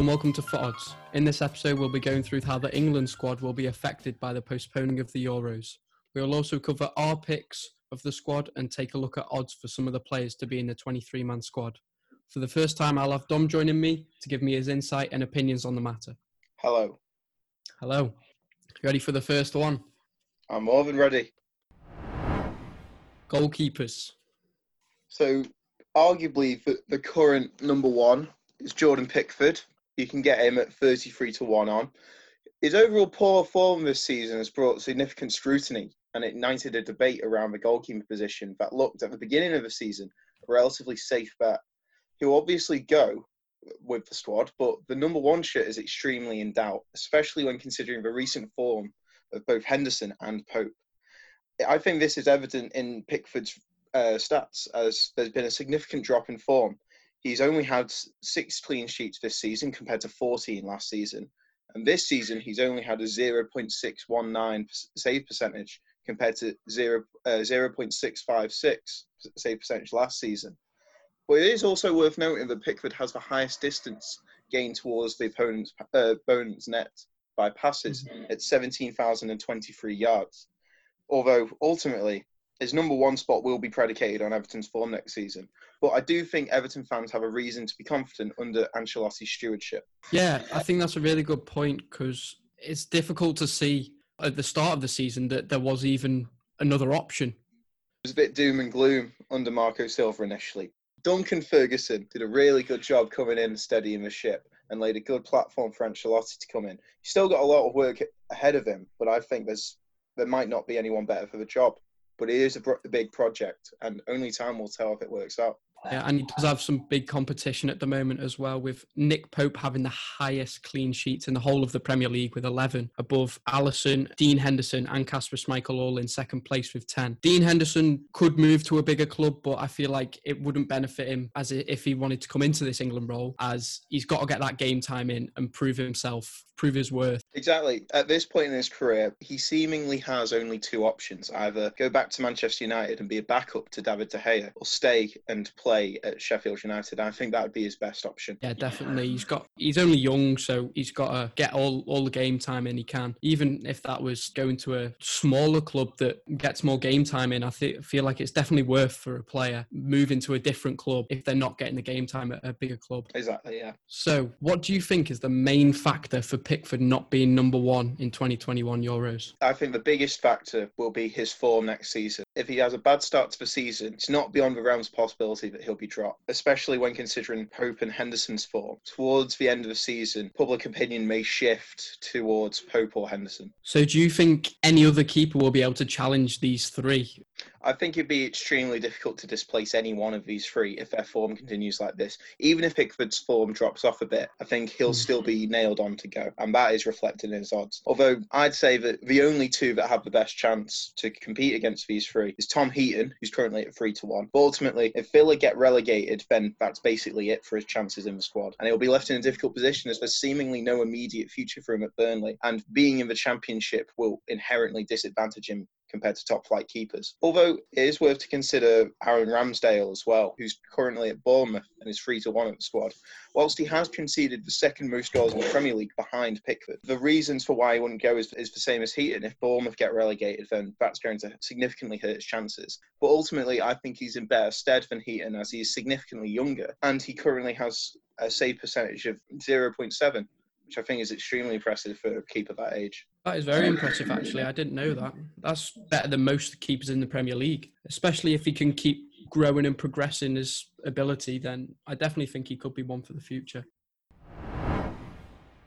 and welcome to For Odds. In this episode, we'll be going through how the England squad will be affected by the postponing of the Euros. We will also cover our picks of the squad and take a look at odds for some of the players to be in the 23 man squad. For the first time, I'll have Dom joining me to give me his insight and opinions on the matter. Hello. Hello. Ready for the first one? I'm more than ready. Goalkeepers. So, arguably, the current number one is Jordan Pickford. You can get him at 33 to 1 on. His overall poor form this season has brought significant scrutiny and ignited a debate around the goalkeeper position that looked at the beginning of the season a relatively safe bet. He'll obviously go with the squad, but the number one shirt is extremely in doubt, especially when considering the recent form of both Henderson and Pope. I think this is evident in Pickford's uh, stats as there's been a significant drop in form. He's only had six clean sheets this season compared to 14 last season. And this season, he's only had a 0.619 save percentage compared to 0, uh, 0.656 save percentage last season. But it is also worth noting that Pickford has the highest distance gained towards the opponent's, uh, opponent's net by passes mm-hmm. at 17,023 yards. Although ultimately, his number one spot will be predicated on Everton's form next season. But I do think Everton fans have a reason to be confident under Ancelotti's stewardship. Yeah, I think that's a really good point because it's difficult to see at the start of the season that there was even another option. It was a bit doom and gloom under Marco Silva initially. Duncan Ferguson did a really good job coming in and steadying the ship and laid a good platform for Ancelotti to come in. He's still got a lot of work ahead of him, but I think there's there might not be anyone better for the job but it is a, a big project, and only time will tell if it works out. Yeah, and he does have some big competition at the moment as well, with Nick Pope having the highest clean sheets in the whole of the Premier League with 11, above Alisson, Dean Henderson, and Kasper Schmeichel all in second place with 10. Dean Henderson could move to a bigger club, but I feel like it wouldn't benefit him as if he wanted to come into this England role, as he's got to get that game time in and prove himself prove his worth. Exactly. At this point in his career, he seemingly has only two options either go back to Manchester United and be a backup to David De Gea, or stay and play at Sheffield United. I think that would be his best option. Yeah, definitely. He's got he's only young, so he's got to get all, all the game time in he can. Even if that was going to a smaller club that gets more game time in, I th- feel like it's definitely worth for a player moving to a different club if they're not getting the game time at a bigger club. Exactly, yeah. So, what do you think is the main factor for Pickford not being number one in 2021 Euros? I think the biggest factor will be his form next season. If he has a bad start to the season, it's not beyond the realms of possibility that he'll be dropped, especially when considering Pope and Henderson's form. Towards the end of the season, public opinion may shift towards Pope or Henderson. So, do you think any other keeper will be able to challenge these three? I think it'd be extremely difficult to displace any one of these three if their form continues like this. Even if Pickford's form drops off a bit, I think he'll mm. still be nailed on to go, and that is reflected in his odds. Although I'd say that the only two that have the best chance to compete against these three is Tom Heaton, who's currently at three to one. But ultimately, if Villa get relegated, then that's basically it for his chances in the squad, and he'll be left in a difficult position as there's seemingly no immediate future for him at Burnley, and being in the Championship will inherently disadvantage him compared to top flight keepers. Although it is worth to consider Aaron Ramsdale as well, who's currently at Bournemouth and is three to one at the squad. Whilst he has conceded the second most goals in the Premier League behind Pickford, the reasons for why he wouldn't go is, is the same as Heaton. If Bournemouth get relegated, then that's going to significantly hurt his chances. But ultimately, I think he's in better stead than Heaton as he is significantly younger and he currently has a save percentage of 0.7 which I think is extremely impressive for a keeper that age. That is very impressive, actually. I didn't know that. That's better than most keepers in the Premier League, especially if he can keep growing and progressing his ability. Then I definitely think he could be one for the future.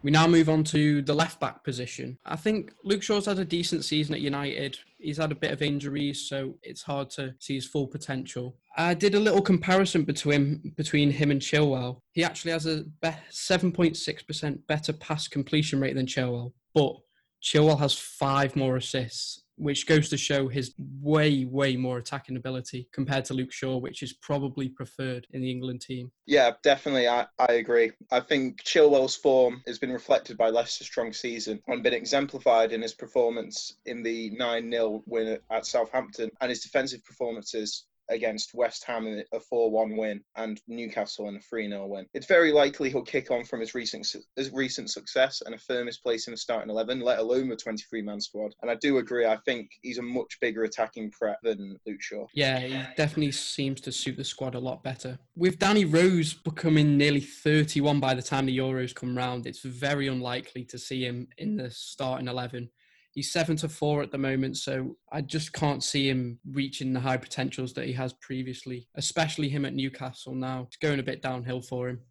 We now move on to the left back position. I think Luke Shaw's had a decent season at United. He's had a bit of injuries, so it's hard to see his full potential. I did a little comparison between between him and Chilwell. He actually has a 7.6% better pass completion rate than Chilwell, but Chilwell has five more assists which goes to show his way, way more attacking ability compared to Luke Shaw, which is probably preferred in the England team. Yeah, definitely. I, I agree. I think Chilwell's form has been reflected by Leicester's strong season and been exemplified in his performance in the 9 0 win at Southampton and his defensive performances against West Ham in a 4 1 win and Newcastle in a 3 0 win. It's very likely he'll kick on from his recent, his recent success and affirm his place in the starting 11, let alone the 23 man squad. And I do agree, I think he's a much bigger attacking threat than Luke Shaw. Yeah, he definitely seems to suit the squad a lot better. With Danny Rose becoming nearly 31 by the time the Euros come round, it's very unlikely to see him in the starting 11 He's seven to four at the moment, so I just can't see him reaching the high potentials that he has previously, especially him at Newcastle now. It's going a bit downhill for him.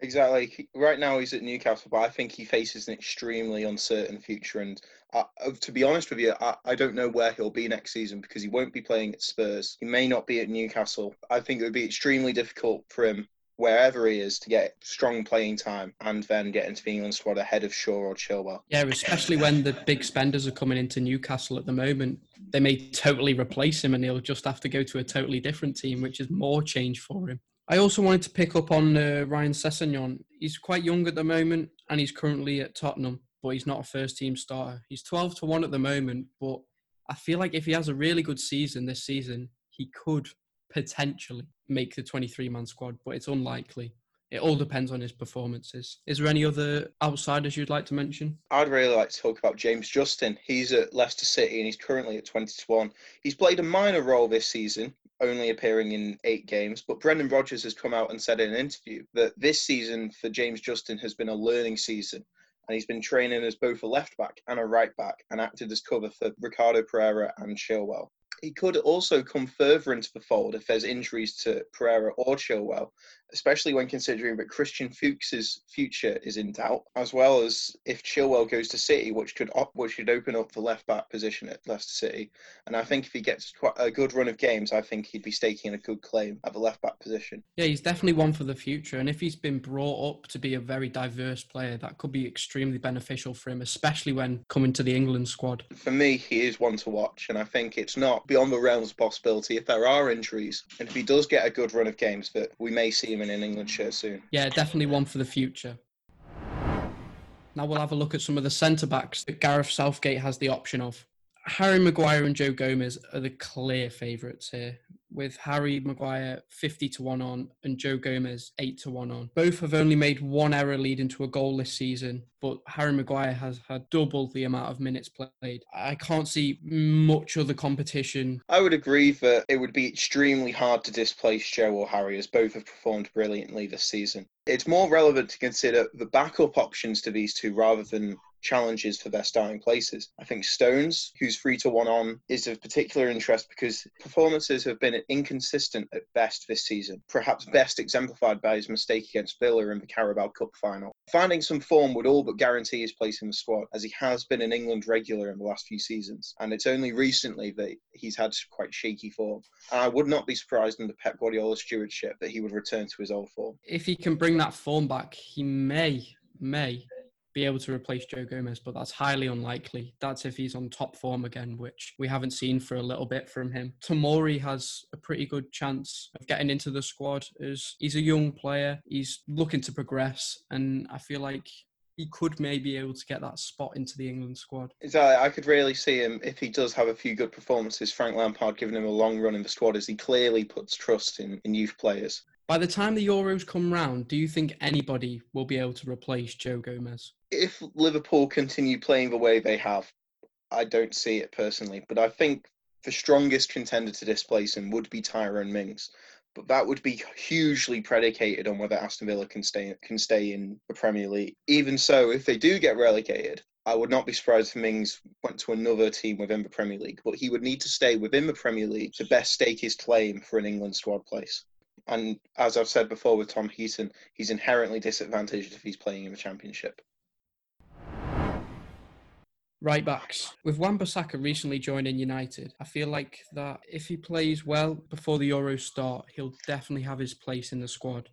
Exactly. Right now he's at Newcastle, but I think he faces an extremely uncertain future. And uh, to be honest with you, I, I, don't know where he'll be next season because he won't be playing at Spurs. He may not be at Newcastle. I think it would be extremely difficult for him wherever he is to get strong playing time and then get into the England squad ahead of Shaw or Chilwell. Yeah, especially when the big spenders are coming into Newcastle at the moment. They may totally replace him and he'll just have to go to a totally different team, which is more change for him. I also wanted to pick up on uh, Ryan Sessegnon. He's quite young at the moment and he's currently at Tottenham, but he's not a first team starter. He's 12 to 1 at the moment, but I feel like if he has a really good season this season, he could potentially make the 23 man squad, but it's unlikely. It all depends on his performances. Is there any other outsiders you'd like to mention? I'd really like to talk about James Justin. He's at Leicester City and he's currently at 21. He's played a minor role this season, only appearing in eight games. But Brendan Rodgers has come out and said in an interview that this season for James Justin has been a learning season. And he's been training as both a left back and a right back and acted as cover for Ricardo Pereira and Chilwell he could also come further into the fold if there's injuries to Pereira or Chilwell, especially when considering that Christian Fuchs's future is in doubt, as well as if Chilwell goes to City, which could op- which could open up the left back position at Leicester City. And I think if he gets quite a good run of games, I think he'd be staking a good claim at the left back position. Yeah, he's definitely one for the future. And if he's been brought up to be a very diverse player, that could be extremely beneficial for him, especially when coming to the England squad. For me, he is one to watch, and I think it's not beyond the realms of possibility if there are injuries and if he does get a good run of games that we may see him in an England shirt soon. Yeah, definitely one for the future. Now we'll have a look at some of the centre backs that Gareth Southgate has the option of. Harry Maguire and Joe Gomez are the clear favourites here with Harry Maguire 50 to 1 on and Joe Gomez 8 to 1 on. Both have only made one error leading to a goal this season, but Harry Maguire has had double the amount of minutes played. I can't see much other competition. I would agree that it would be extremely hard to displace Joe or Harry as both have performed brilliantly this season. It's more relevant to consider the backup options to these two rather than challenges for their starting places. I think Stones, who's three to one on, is of particular interest because performances have been inconsistent at best this season, perhaps best exemplified by his mistake against Villa in the Carabao Cup final. Finding some form would all but guarantee his place in the squad, as he has been an England regular in the last few seasons, and it's only recently that he's had quite shaky form. And I would not be surprised under Pep Guardiola's stewardship that he would return to his old form. If he can bring that form back, he may, may be able to replace Joe Gomez, but that's highly unlikely. That's if he's on top form again, which we haven't seen for a little bit from him. Tomori has a pretty good chance of getting into the squad as he's a young player. He's looking to progress, and I feel like he could maybe be able to get that spot into the England squad. Exactly. Uh, I could really see him if he does have a few good performances. Frank Lampard giving him a long run in the squad as he clearly puts trust in, in youth players. By the time the Euros come round, do you think anybody will be able to replace Joe Gomez? If Liverpool continue playing the way they have, I don't see it personally. But I think the strongest contender to displace him would be Tyrone Mings. But that would be hugely predicated on whether Aston Villa can stay can stay in the Premier League. Even so, if they do get relegated, I would not be surprised if Mings went to another team within the Premier League. But he would need to stay within the Premier League to best stake his claim for an England squad place. And as I've said before with Tom Heaton, he's inherently disadvantaged if he's playing in the Championship. Right backs. With Wan-Bissaka recently joining United, I feel like that if he plays well before the Euros start, he'll definitely have his place in the squad.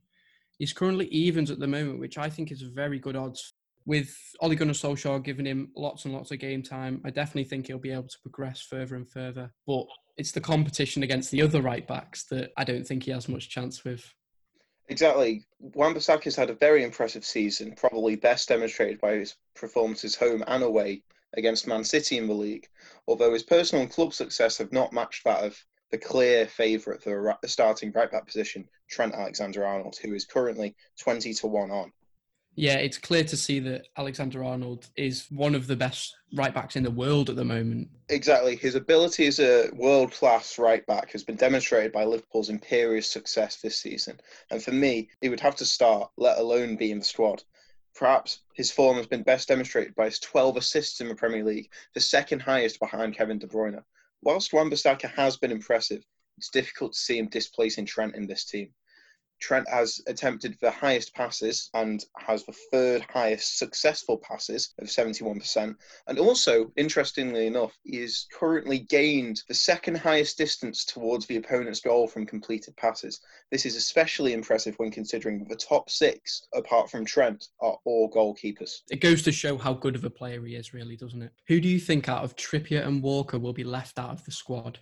He's currently evens at the moment, which I think is very good odds. With Ole Gunnar Solskjaer giving him lots and lots of game time, I definitely think he'll be able to progress further and further. But it's the competition against the other right backs that I don't think he has much chance with. Exactly. Wan-Bissaka's had a very impressive season, probably best demonstrated by his performances home and away against Man City in the league, although his personal and club success have not matched that of the clear favourite for the starting right back position, Trent Alexander Arnold, who is currently 20 to 1 on. Yeah, it's clear to see that Alexander Arnold is one of the best right backs in the world at the moment. Exactly. His ability as a world class right back has been demonstrated by Liverpool's imperious success this season. And for me, he would have to start, let alone be in the squad. Perhaps his form has been best demonstrated by his 12 assists in the Premier League, the second highest behind Kevin De Bruyne. Whilst Wan-Bissaka has been impressive, it's difficult to see him displacing Trent in this team. Trent has attempted the highest passes and has the third highest successful passes of 71%. And also, interestingly enough, he has currently gained the second highest distance towards the opponent's goal from completed passes. This is especially impressive when considering the top six, apart from Trent, are all goalkeepers. It goes to show how good of a player he is, really, doesn't it? Who do you think out of Trippier and Walker will be left out of the squad?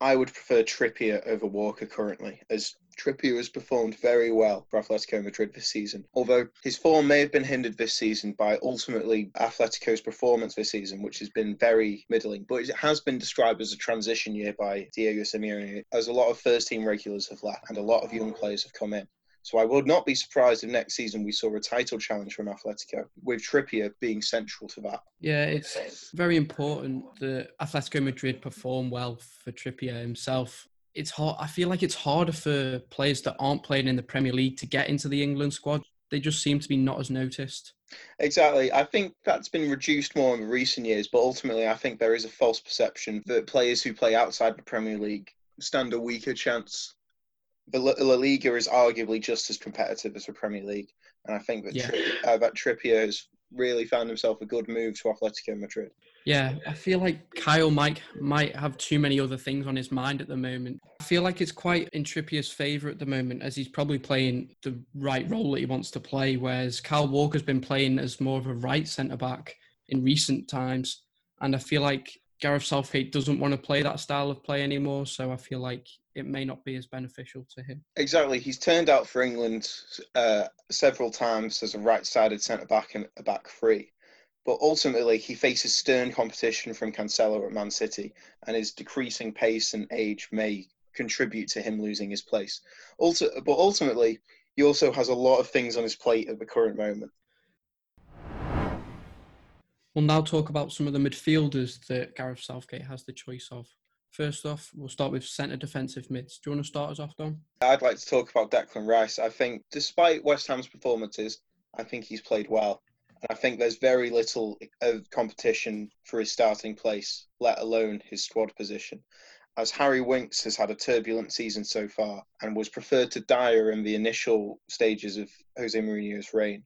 I would prefer Trippier over Walker currently, as Trippier has performed very well for Atletico Madrid this season. Although his form may have been hindered this season by ultimately Atletico's performance this season, which has been very middling. But it has been described as a transition year by Diego Simeone, as a lot of first team regulars have left and a lot of young players have come in. So I would not be surprised if next season we saw a title challenge from Atletico, with Trippier being central to that. Yeah, it's very important that Atletico Madrid perform well for Trippier himself. It's hard. I feel like it's harder for players that aren't playing in the Premier League to get into the England squad. They just seem to be not as noticed. Exactly. I think that's been reduced more in recent years, but ultimately, I think there is a false perception that players who play outside the Premier League stand a weaker chance the La Liga is arguably just as competitive as the Premier League, and I think that yeah. Tri- uh, that Trippier has really found himself a good move to Atletico Madrid. Yeah, I feel like Kyle might might have too many other things on his mind at the moment. I feel like it's quite in Trippier's favour at the moment, as he's probably playing the right role that he wants to play. Whereas Kyle Walker's been playing as more of a right centre back in recent times, and I feel like Gareth Southgate doesn't want to play that style of play anymore. So I feel like it may not be as beneficial to him. Exactly. He's turned out for England uh, several times as a right-sided centre back and a back three, but ultimately he faces stern competition from Cancelo at Man City, and his decreasing pace and age may contribute to him losing his place. Also, but ultimately, he also has a lot of things on his plate at the current moment. We'll now talk about some of the midfielders that Gareth Southgate has the choice of. First off, we'll start with centre defensive mids. Do you want to start us off, Dom? I'd like to talk about Declan Rice. I think, despite West Ham's performances, I think he's played well. I think there's very little competition for his starting place, let alone his squad position. As Harry Winks has had a turbulent season so far and was preferred to Dier in the initial stages of Jose Mourinho's reign.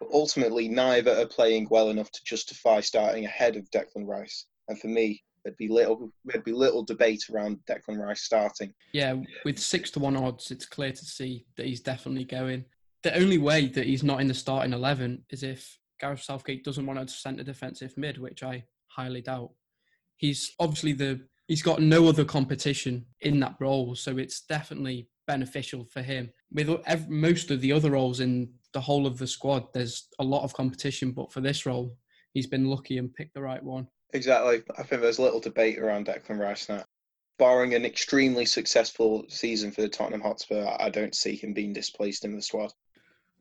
But ultimately, neither are playing well enough to justify starting ahead of Declan Rice. And for me, there'd be little there'd be little debate around Declan Rice starting. Yeah, with six to one odds, it's clear to see that he's definitely going. The only way that he's not in the starting eleven is if Gareth Southgate doesn't want to centre defensive mid, which I highly doubt. He's obviously the he's got no other competition in that role, so it's definitely beneficial for him. With most of the other roles in the whole of the squad, there's a lot of competition, but for this role, he's been lucky and picked the right one. Exactly. I think there's a little debate around Declan Rice now. Barring an extremely successful season for the Tottenham Hotspur, I don't see him being displaced in the squad.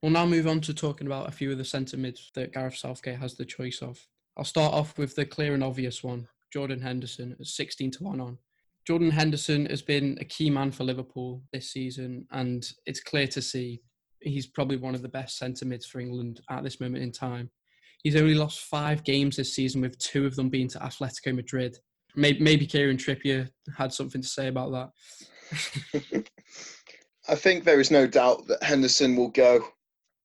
We'll now move on to talking about a few of the centre mids that Gareth Southgate has the choice of. I'll start off with the clear and obvious one, Jordan Henderson at 16 to 1 on. Jordan Henderson has been a key man for Liverpool this season, and it's clear to see he's probably one of the best centre mids for England at this moment in time. He's only lost five games this season, with two of them being to Atletico Madrid. Maybe, maybe Kieran Trippier had something to say about that. I think there is no doubt that Henderson will go,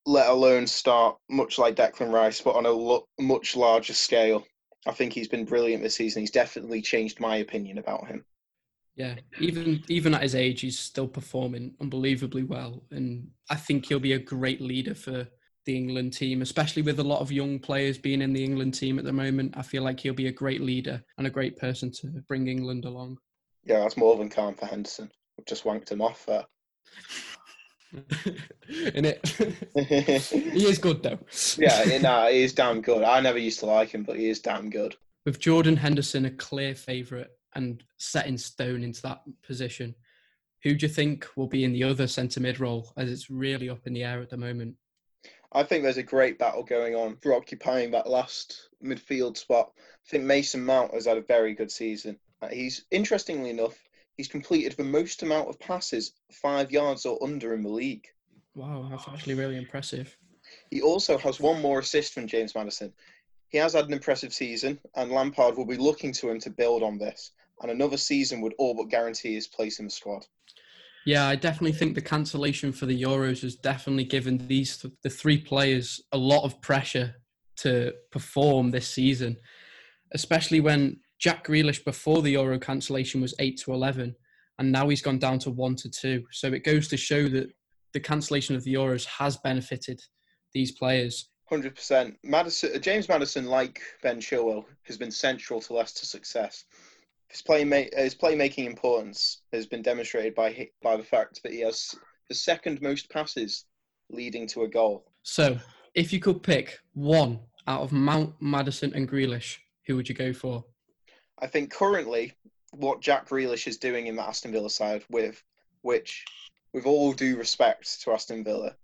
let alone start, much like Declan Rice, but on a lo- much larger scale. I think he's been brilliant this season. He's definitely changed my opinion about him. Yeah, even even at his age, he's still performing unbelievably well, and I think he'll be a great leader for the England team, especially with a lot of young players being in the England team at the moment. I feel like he'll be a great leader and a great person to bring England along. Yeah, that's more than calm for Henderson. We've just wanked him off there. in it, he is good though. yeah, no, he is damn good. I never used to like him, but he is damn good. With Jordan Henderson a clear favourite and set in stone into that position. Who do you think will be in the other centre mid role as it's really up in the air at the moment? I think there's a great battle going on for occupying that last midfield spot. I think Mason Mount has had a very good season. He's interestingly enough, he's completed the most amount of passes five yards or under in the league. Wow, that's actually really impressive. He also has one more assist from James Maddison. He has had an impressive season, and Lampard will be looking to him to build on this. And another season would all but guarantee his place in the squad. Yeah, I definitely think the cancellation for the Euros has definitely given these th- the three players a lot of pressure to perform this season, especially when Jack Grealish before the Euro cancellation was eight to eleven, and now he's gone down to one to two. So it goes to show that the cancellation of the Euros has benefited these players. Hundred percent. Maddison, uh, James Maddison, like Ben Chilwell, has been central to Leicester's success. His playma- his playmaking importance has been demonstrated by by the fact that he has the second most passes leading to a goal. So, if you could pick one out of Mount, Maddison and Grealish, who would you go for? I think currently what Jack Grealish is doing in the Aston Villa side, with which, with all due respect to Aston Villa,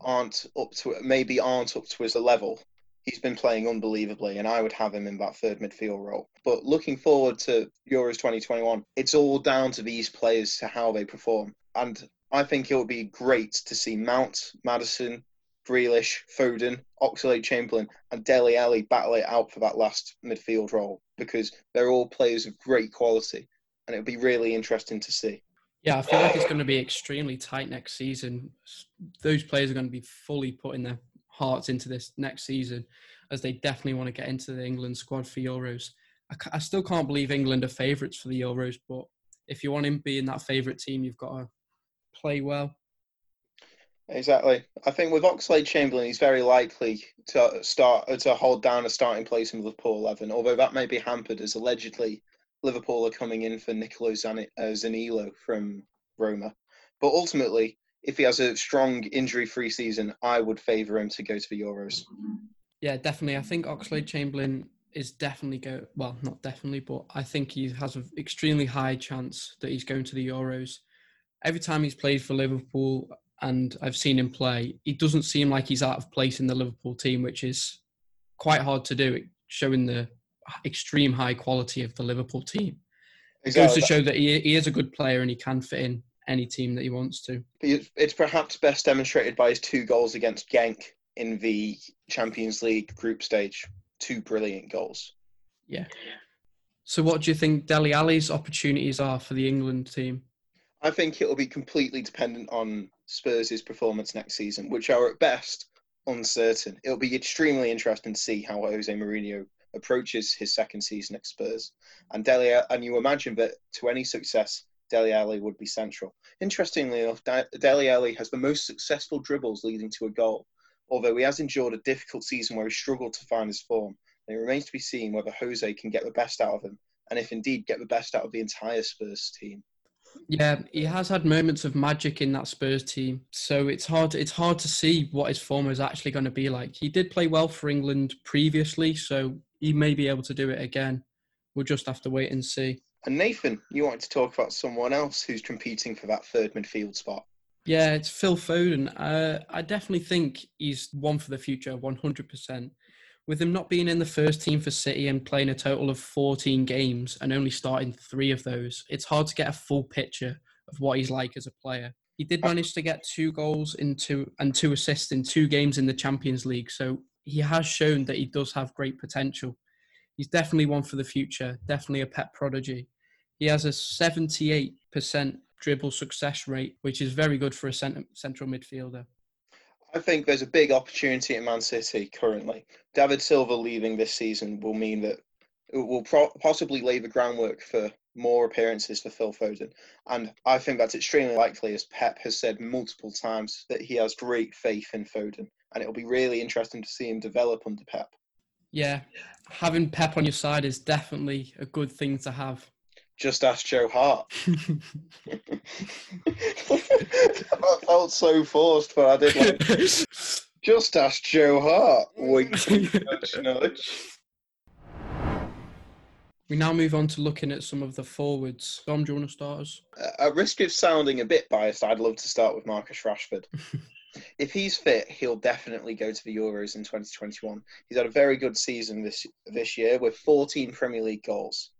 aren't up to maybe aren't up to his level. He's been playing unbelievably, and I would have him in that third midfield role. But looking forward to Euros 2021, it's all down to these players to how they perform. And I think it would be great to see Mount, Maddison, Grealish, Foden, Oxlade Chamberlain, and Dele Alli battle it out for that last midfield role because they're all players of great quality, and it would be really interesting to see. Yeah, I feel like it's going to be extremely tight next season. Those players are going to be fully putting their hearts into this next season, as they definitely want to get into the England squad for Euros. I, I still can't believe England are favourites for the Euros, but if you want to be in that favourite team, you've got to play well. Exactly. I think with Oxlade Chamberlain, he's very likely to start to hold down a starting place in Liverpool 11, although that may be hampered as allegedly Liverpool are coming in for Nicolo Zan- uh, Zaniolo from Roma. But ultimately, if he has a strong injury-free season, I would favour him to go to the Euros. Yeah, definitely. I think Oxlade Chamberlain is definitely go well, not definitely, but I think he has an extremely high chance that he's going to the Euros. Every time he's played for Liverpool and I've seen him play, he doesn't seem like he's out of place in the Liverpool team, which is quite hard to do, showing the extreme high quality of the Liverpool team. It goes to show that he, he is a good player and he can fit in any team that he wants to. It's perhaps best demonstrated by his two goals against Genk in the Champions League group stage. Two brilliant goals. Yeah. So, what do you think Dele Alli's opportunities are for the England team? I think it'll be completely dependent on Spurs' performance next season, which are at best uncertain. It'll be extremely interesting to see how Jose Mourinho approaches his second season at Spurs. And Dele, and you imagine that to any success, Dele Alli would be central. Interestingly enough, Dele Alli has the most successful dribbles leading to a goal, although he has endured a difficult season where he struggled to find his form. And it remains to be seen whether Jose can get the best out of him, and if indeed get the best out of the entire Spurs team. Yeah, he has had moments of magic in that Spurs team, so it's hard. It's hard to see what his form is actually going to be like. He did play well for England previously, so he may be able to do it again. We'll just have to wait and see. And Nathan, you wanted to talk about someone else who's competing for that third midfield spot. Yeah, it's Phil Foden. Uh, I definitely think he's one for the future, 100%. With him not being in the first team for City and playing a total of 14 games and only starting three of those, it's hard to get a full picture of what he's like as a player. He did uh, manage to get two goals into and two assists in two games in the Champions League, so he has shown that he does have great potential. He's definitely one for the future, definitely a pet prodigy. He has a 78% dribble success rate, which is very good for a central midfielder. I think there's a big opportunity at Man City currently. David Silva leaving this season will mean that it will pro- possibly lay the groundwork for more appearances for Phil Foden. And I think that's extremely likely, as Pep has said multiple times, that he has great faith in Foden. And it'll be really interesting to see him develop under Pep. Yeah, having Pep on your side is definitely a good thing to have. Just ask Joe Hart. that felt so forced, but I did like. Just ask Joe Hart. Wink, nudge, nudge. We now move on to looking at some of the forwards. Dom, do you want to start us? Uh, at risk of sounding a bit biased, I'd love to start with Marcus Rashford. if he's fit, he'll definitely go to the Euros in 2021. He's had a very good season this this year with 14 Premier League goals,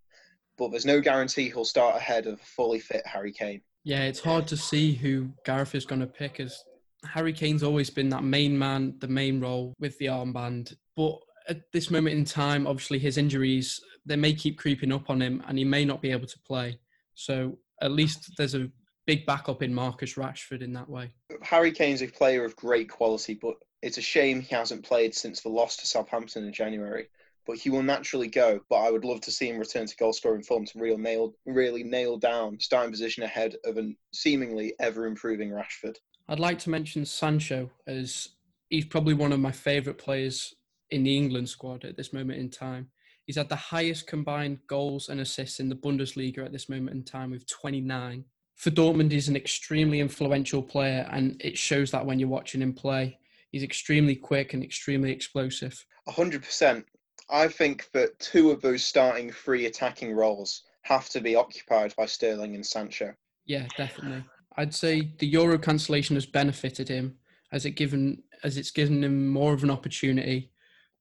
but there's no guarantee he'll start ahead of a fully fit Harry Kane. Yeah, it's hard to see who Gareth is going to pick as Harry Kane's always been that main man, the main role with the armband. But at this moment in time, obviously his injuries they may keep creeping up on him, and he may not be able to play. So at least there's a big backup in Marcus Rashford in that way. Harry Kane's a player of great quality, but it's a shame he hasn't played since the loss to Southampton in January. But he will naturally go. But I would love to see him return to goal scoring form to real nail, really nail down starting position ahead of a seemingly ever improving Rashford. I'd like to mention Sancho as he's probably one of my favourite players in the England squad at this moment in time. He's had the highest combined goals and assists in the Bundesliga at this moment in time with 29. For Dortmund, he's an extremely influential player, and it shows that when you're watching him play. He's extremely quick and extremely explosive. 100%. I think that two of those starting three attacking roles have to be occupied by Sterling and Sancho. Yeah, definitely. I'd say the Euro cancellation has benefited him as it given as it's given him more of an opportunity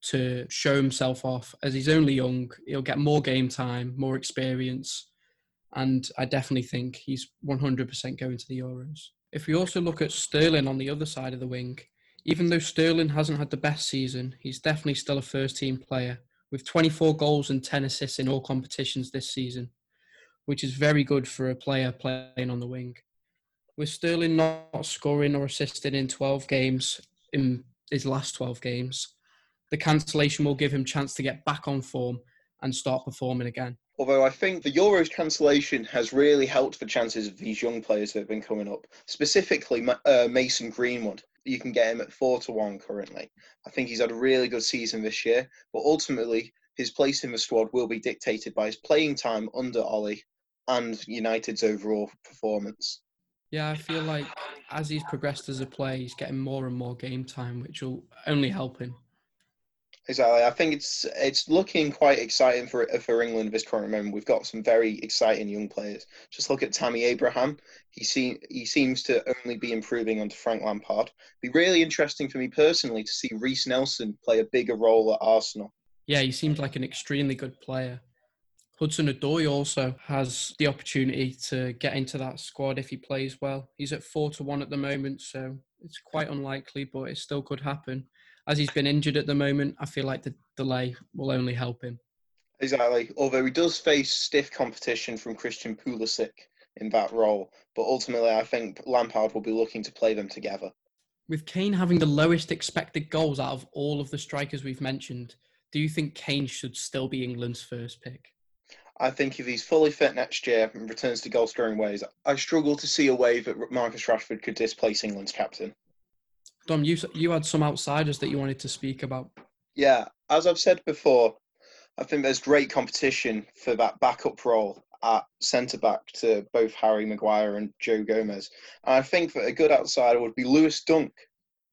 to show himself off. As he's only young, he'll get more game time, more experience, and I definitely think he's 100% going to the Euros. If we also look at Sterling on the other side of the wing, even though Sterling hasn't had the best season, he's definitely still a first team player with 24 goals and 10 assists in all competitions this season, which is very good for a player playing on the wing. With Sterling not scoring or assisting in 12 games in his last 12 games, the cancellation will give him chance to get back on form and start performing again. Although I think the Euros cancellation has really helped the chances of these young players that have been coming up, specifically uh, Mason Greenwood. You can get him at four to one currently. I think he's had a really good season this year, but ultimately his place in the squad will be dictated by his playing time under Ollie and United's overall performance. Yeah, I feel like as he's progressed as a player, he's getting more and more game time, which will only help him. Exactly. I think it's it's looking quite exciting for for England at this current moment. We've got some very exciting young players. Just look at Tammy Abraham. He see, he seems to only be improving under Frank Lampard. Be really interesting for me personally to see Reiss Nelson play a bigger role at Arsenal. Yeah, he seems like an extremely good player. Hudson Odoi also has the opportunity to get into that squad if he plays well. He's at four to one at the moment, so it's quite unlikely, but it still could happen as he's been injured at the moment, I feel like the delay will only help him. Exactly. Although he does face stiff competition from Christian Pulisic in that role, but ultimately I think Lampard will be looking to play them together. With Kane having the lowest expected goals out of all of the strikers we've mentioned, do you think Kane should still be England's first pick? I think if he's fully fit next year and returns to goal scoring ways, I struggle to see a way that Marcus Rashford could displace England's captain. Dom, you you had some outsiders that you wanted to speak about. Yeah, as I've said before, I think there's great competition for that backup role at centre back to both Harry Maguire and Joe Gomez. And I think that a good outsider would be Lewis Dunk,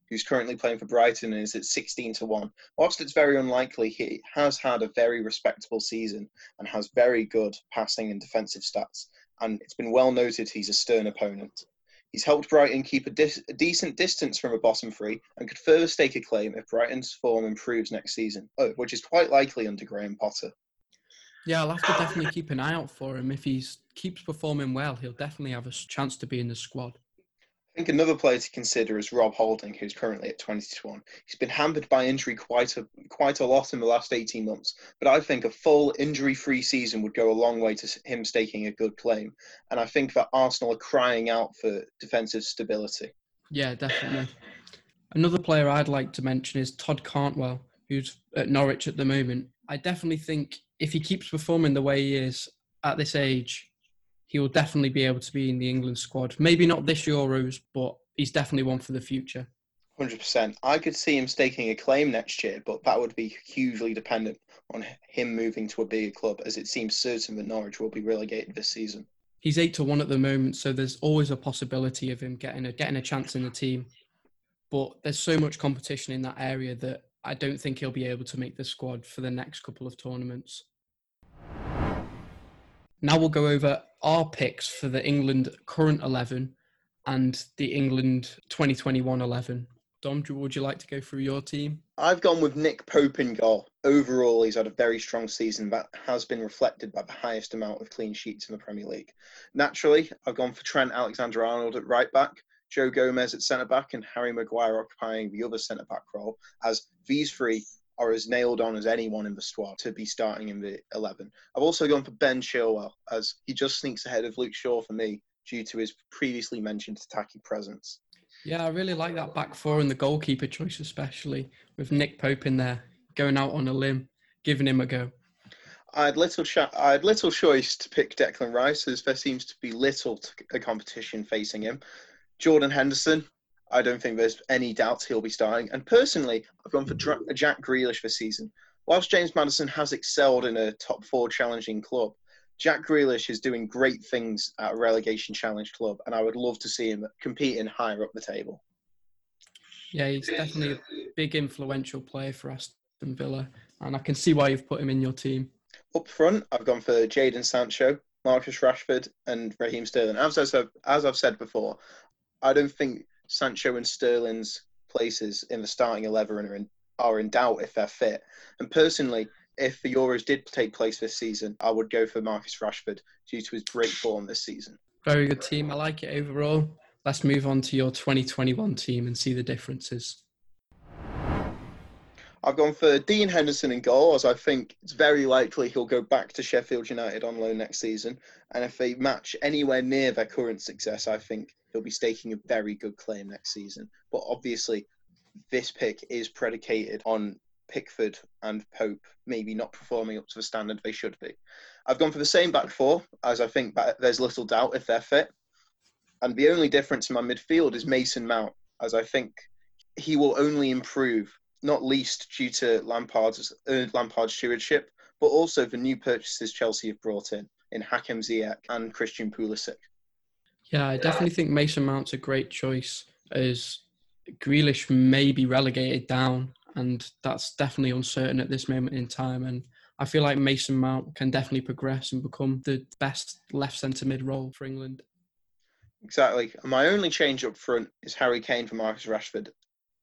who's currently playing for Brighton and is at 16 to 1. Whilst it's very unlikely, he has had a very respectable season and has very good passing and defensive stats. And it's been well noted he's a stern opponent. He's helped Brighton keep a, dis- a, decent distance from a bottom three and could further stake a claim if Brighton's form improves next season, oh, which is quite likely under Graham Potter. Yeah, I'll have to definitely keep an eye out for him. If he keeps performing well, he'll definitely have a chance to be in the squad think another player to consider is Rob Holding, who's currently at 20 to 1. He's been hampered by injury quite a quite a lot in the last 18 months, but I think a full injury-free season would go a long way to him staking a good claim. And I think that Arsenal are crying out for defensive stability. Yeah, definitely. Another player I'd like to mention is Todd Cantwell, who's at Norwich at the moment. I definitely think if he keeps performing the way he is at this age, he will definitely be able to be in the England squad. Maybe not this Euros, but he's definitely one for the future. 100%. I could see him staking a claim next year, but that would be hugely dependent on him moving to a bigger club, as it seems certain that Norwich will be relegated this season. He's eight to one at the moment, so there's always a possibility of him getting a getting a chance in the team. But there's so much competition in that area that I don't think he'll be able to make the squad for the next couple of tournaments. Now we'll go over our picks for the England current 11 and the England 2021 11. Dom, would you like to go through your team? I've gone with Nick Pope in goal. Overall, he's had a very strong season that has been reflected by the highest amount of clean sheets in the Premier League. Naturally, I've gone for Trent Alexander Arnold at right back, Joe Gomez at centre back, and Harry Maguire occupying the other centre back role, as these three are as nailed on as anyone in the squad to be starting in the 11. I've also gone for Ben Chilwell, as he just sneaks ahead of Luke Shaw for me due to his previously mentioned attacking presence. Yeah, I really like that back four and the goalkeeper choice, especially with Nick Pope in there, going out on a limb, giving him a go. I had little sh- I had little choice to pick Declan Rice, as there seems to be little to competition facing him. Jordan Henderson, I don't think there's any doubts he'll be starting. And personally, I've gone for Dra- Jack Grealish this season. Whilst James Maddison has excelled in a top four challenging club, Jack Grealish is doing great things at a relegation challenge club, and I would love to see him competing higher up the table. Yeah, he's definitely a big influential player for Aston Villa, and I can see why you've put him in your team. Up front, I've gone for Jadon Sancho, Marcus Rashford, and Raheem Sterling. As I've, as I've said before, I don't think Sancho and Sterling's places in the starting 11 are in, are in doubt if they're fit. And personally, if the Euros did take place this season, I would go for Marcus Rashford due to his great form this season. Very good team. I like it overall. Let's move on to your 2021 team and see the differences. I've gone for Dean Henderson in goal, as I think it's very likely he'll go back to Sheffield United on loan next season. And if they match anywhere near their current success, I think he'll be staking a very good claim next season. But obviously, this pick is predicated on Pickford and Pope maybe not performing up to the standard they should be. I've gone for the same back four, as I think there's little doubt if they're fit. And the only difference in my midfield is Mason Mount, as I think he will only improve, not least due to Lampard's, uh, stewardship, but also the new purchases Chelsea have brought in, in Hakim Ziyech and Christian Pulisic. Yeah, I definitely think Mason Mount's a great choice, as Grealish may be relegated down and that's definitely uncertain at this moment in time. And I feel like Mason Mount can definitely progress and become the best left centre mid role for England. Exactly. My only change up front is Harry Kane for Marcus Rashford.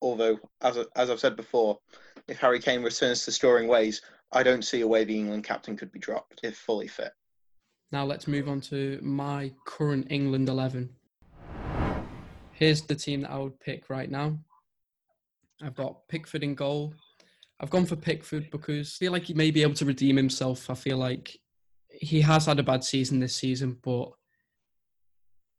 Although, as, as I've said before, if Harry Kane returns to storing ways, I don't see a way the England captain could be dropped if fully fit. Now let's move on to my current England 11. Here's the team that I would pick right now. I've got Pickford in goal. I've gone for Pickford because I feel like he may be able to redeem himself. I feel like he has had a bad season this season, but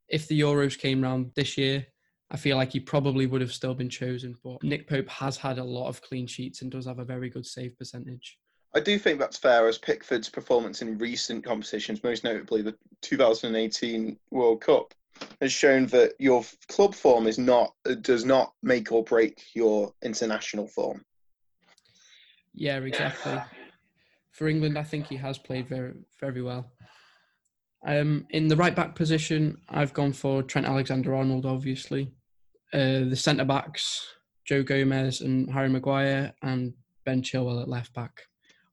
if the Euros came round this year, I feel like he probably would have still been chosen. But Nick Pope has had a lot of clean sheets and does have a very good save percentage. I do think that's fair as Pickford's performance in recent competitions, most notably the 2018 World Cup, has shown that your club form is not does not make or break your international form. Yeah, exactly. For England, I think he has played very very well. Um, in the right back position, I've gone for Trent Alexander-Arnold. Obviously, uh, the centre backs Joe Gomez and Harry Maguire, and Ben Chilwell at left back.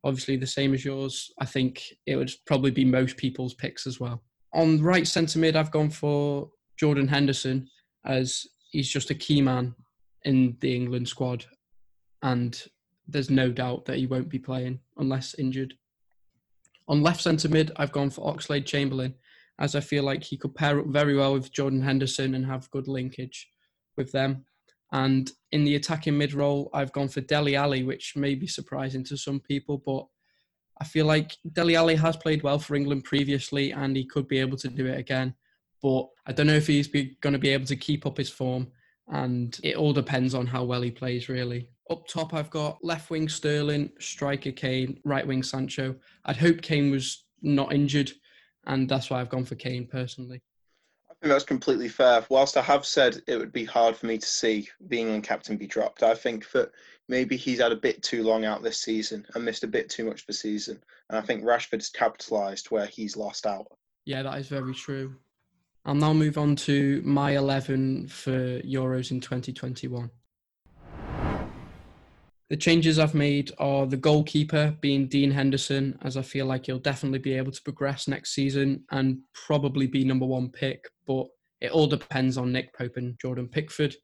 Obviously, the same as yours. I think it would probably be most people's picks as well on right centre mid, I've gone for Jordan Henderson as he's just a key man in the England squad, and there's no doubt that he won't be playing unless injured. On left centre mid, I've gone for Oxlade Chamberlain, as I feel like he could pair up very well with Jordan Henderson and have good linkage with them. And in the attacking mid role, I've gone for Dele Alli, which may be surprising to some people, but I feel like Dele Alli has played well for England previously and he could be able to do it again. But I don't know if he's going to be able to keep up his form. And it all depends on how well he plays, really. Up top, I've got left wing Sterling, striker Kane, right wing Sancho. I'd hope Kane was not injured, and that's why I've gone for Kane personally. That's completely fair. Whilst I have said it would be hard for me to see being on captain be dropped, I think that maybe he's had a bit too long out this season and missed a bit too much of the season. And I think Rashford's capitalised where he's lost out. Yeah, that is very true. I'll now move on to my 11 for Euros in 2021. The changes I've made are the goalkeeper being Dean Henderson, as I feel like he'll definitely be able to progress next season and probably be number one pick, but it all depends on Nick Pope and Jordan Pickford.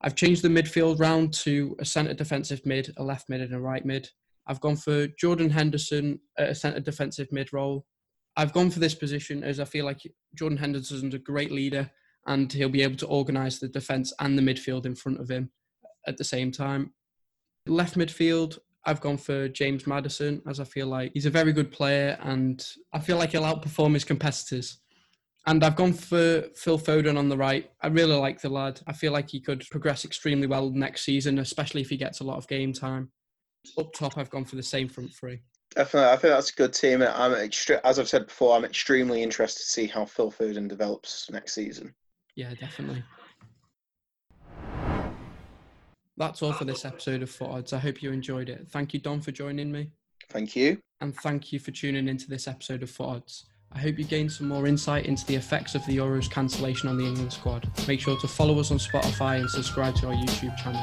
I've changed the midfield round to a centre defensive mid, a left mid, and a right mid. I've gone for Jordan Henderson at a centre defensive mid role. I've gone for this position as I feel like Jordan Henderson's a great leader and he'll be able to organise the defence and the midfield in front of him at the same time. Left midfield, I've gone for James Maddison as I feel like he's a very good player and I feel like he'll outperform his competitors. And I've gone for Phil Foden on the right. I really like the lad. I feel like he could progress extremely well next season, especially if he gets a lot of game time. Up top, I've gone for the same front three. Definitely, I think that's a good team. I'm extre- as I've said before, I'm extremely interested to see how Phil Foden develops next season. Yeah, definitely. That's all for this episode of Foot Odds. I hope you enjoyed it. Thank you, Don, for joining me. Thank you. And thank you for tuning into this episode of Foot Odds. I hope you gained some more insight into the effects of the Euros cancellation on the England squad. Make sure to follow us on Spotify and subscribe to our YouTube channel.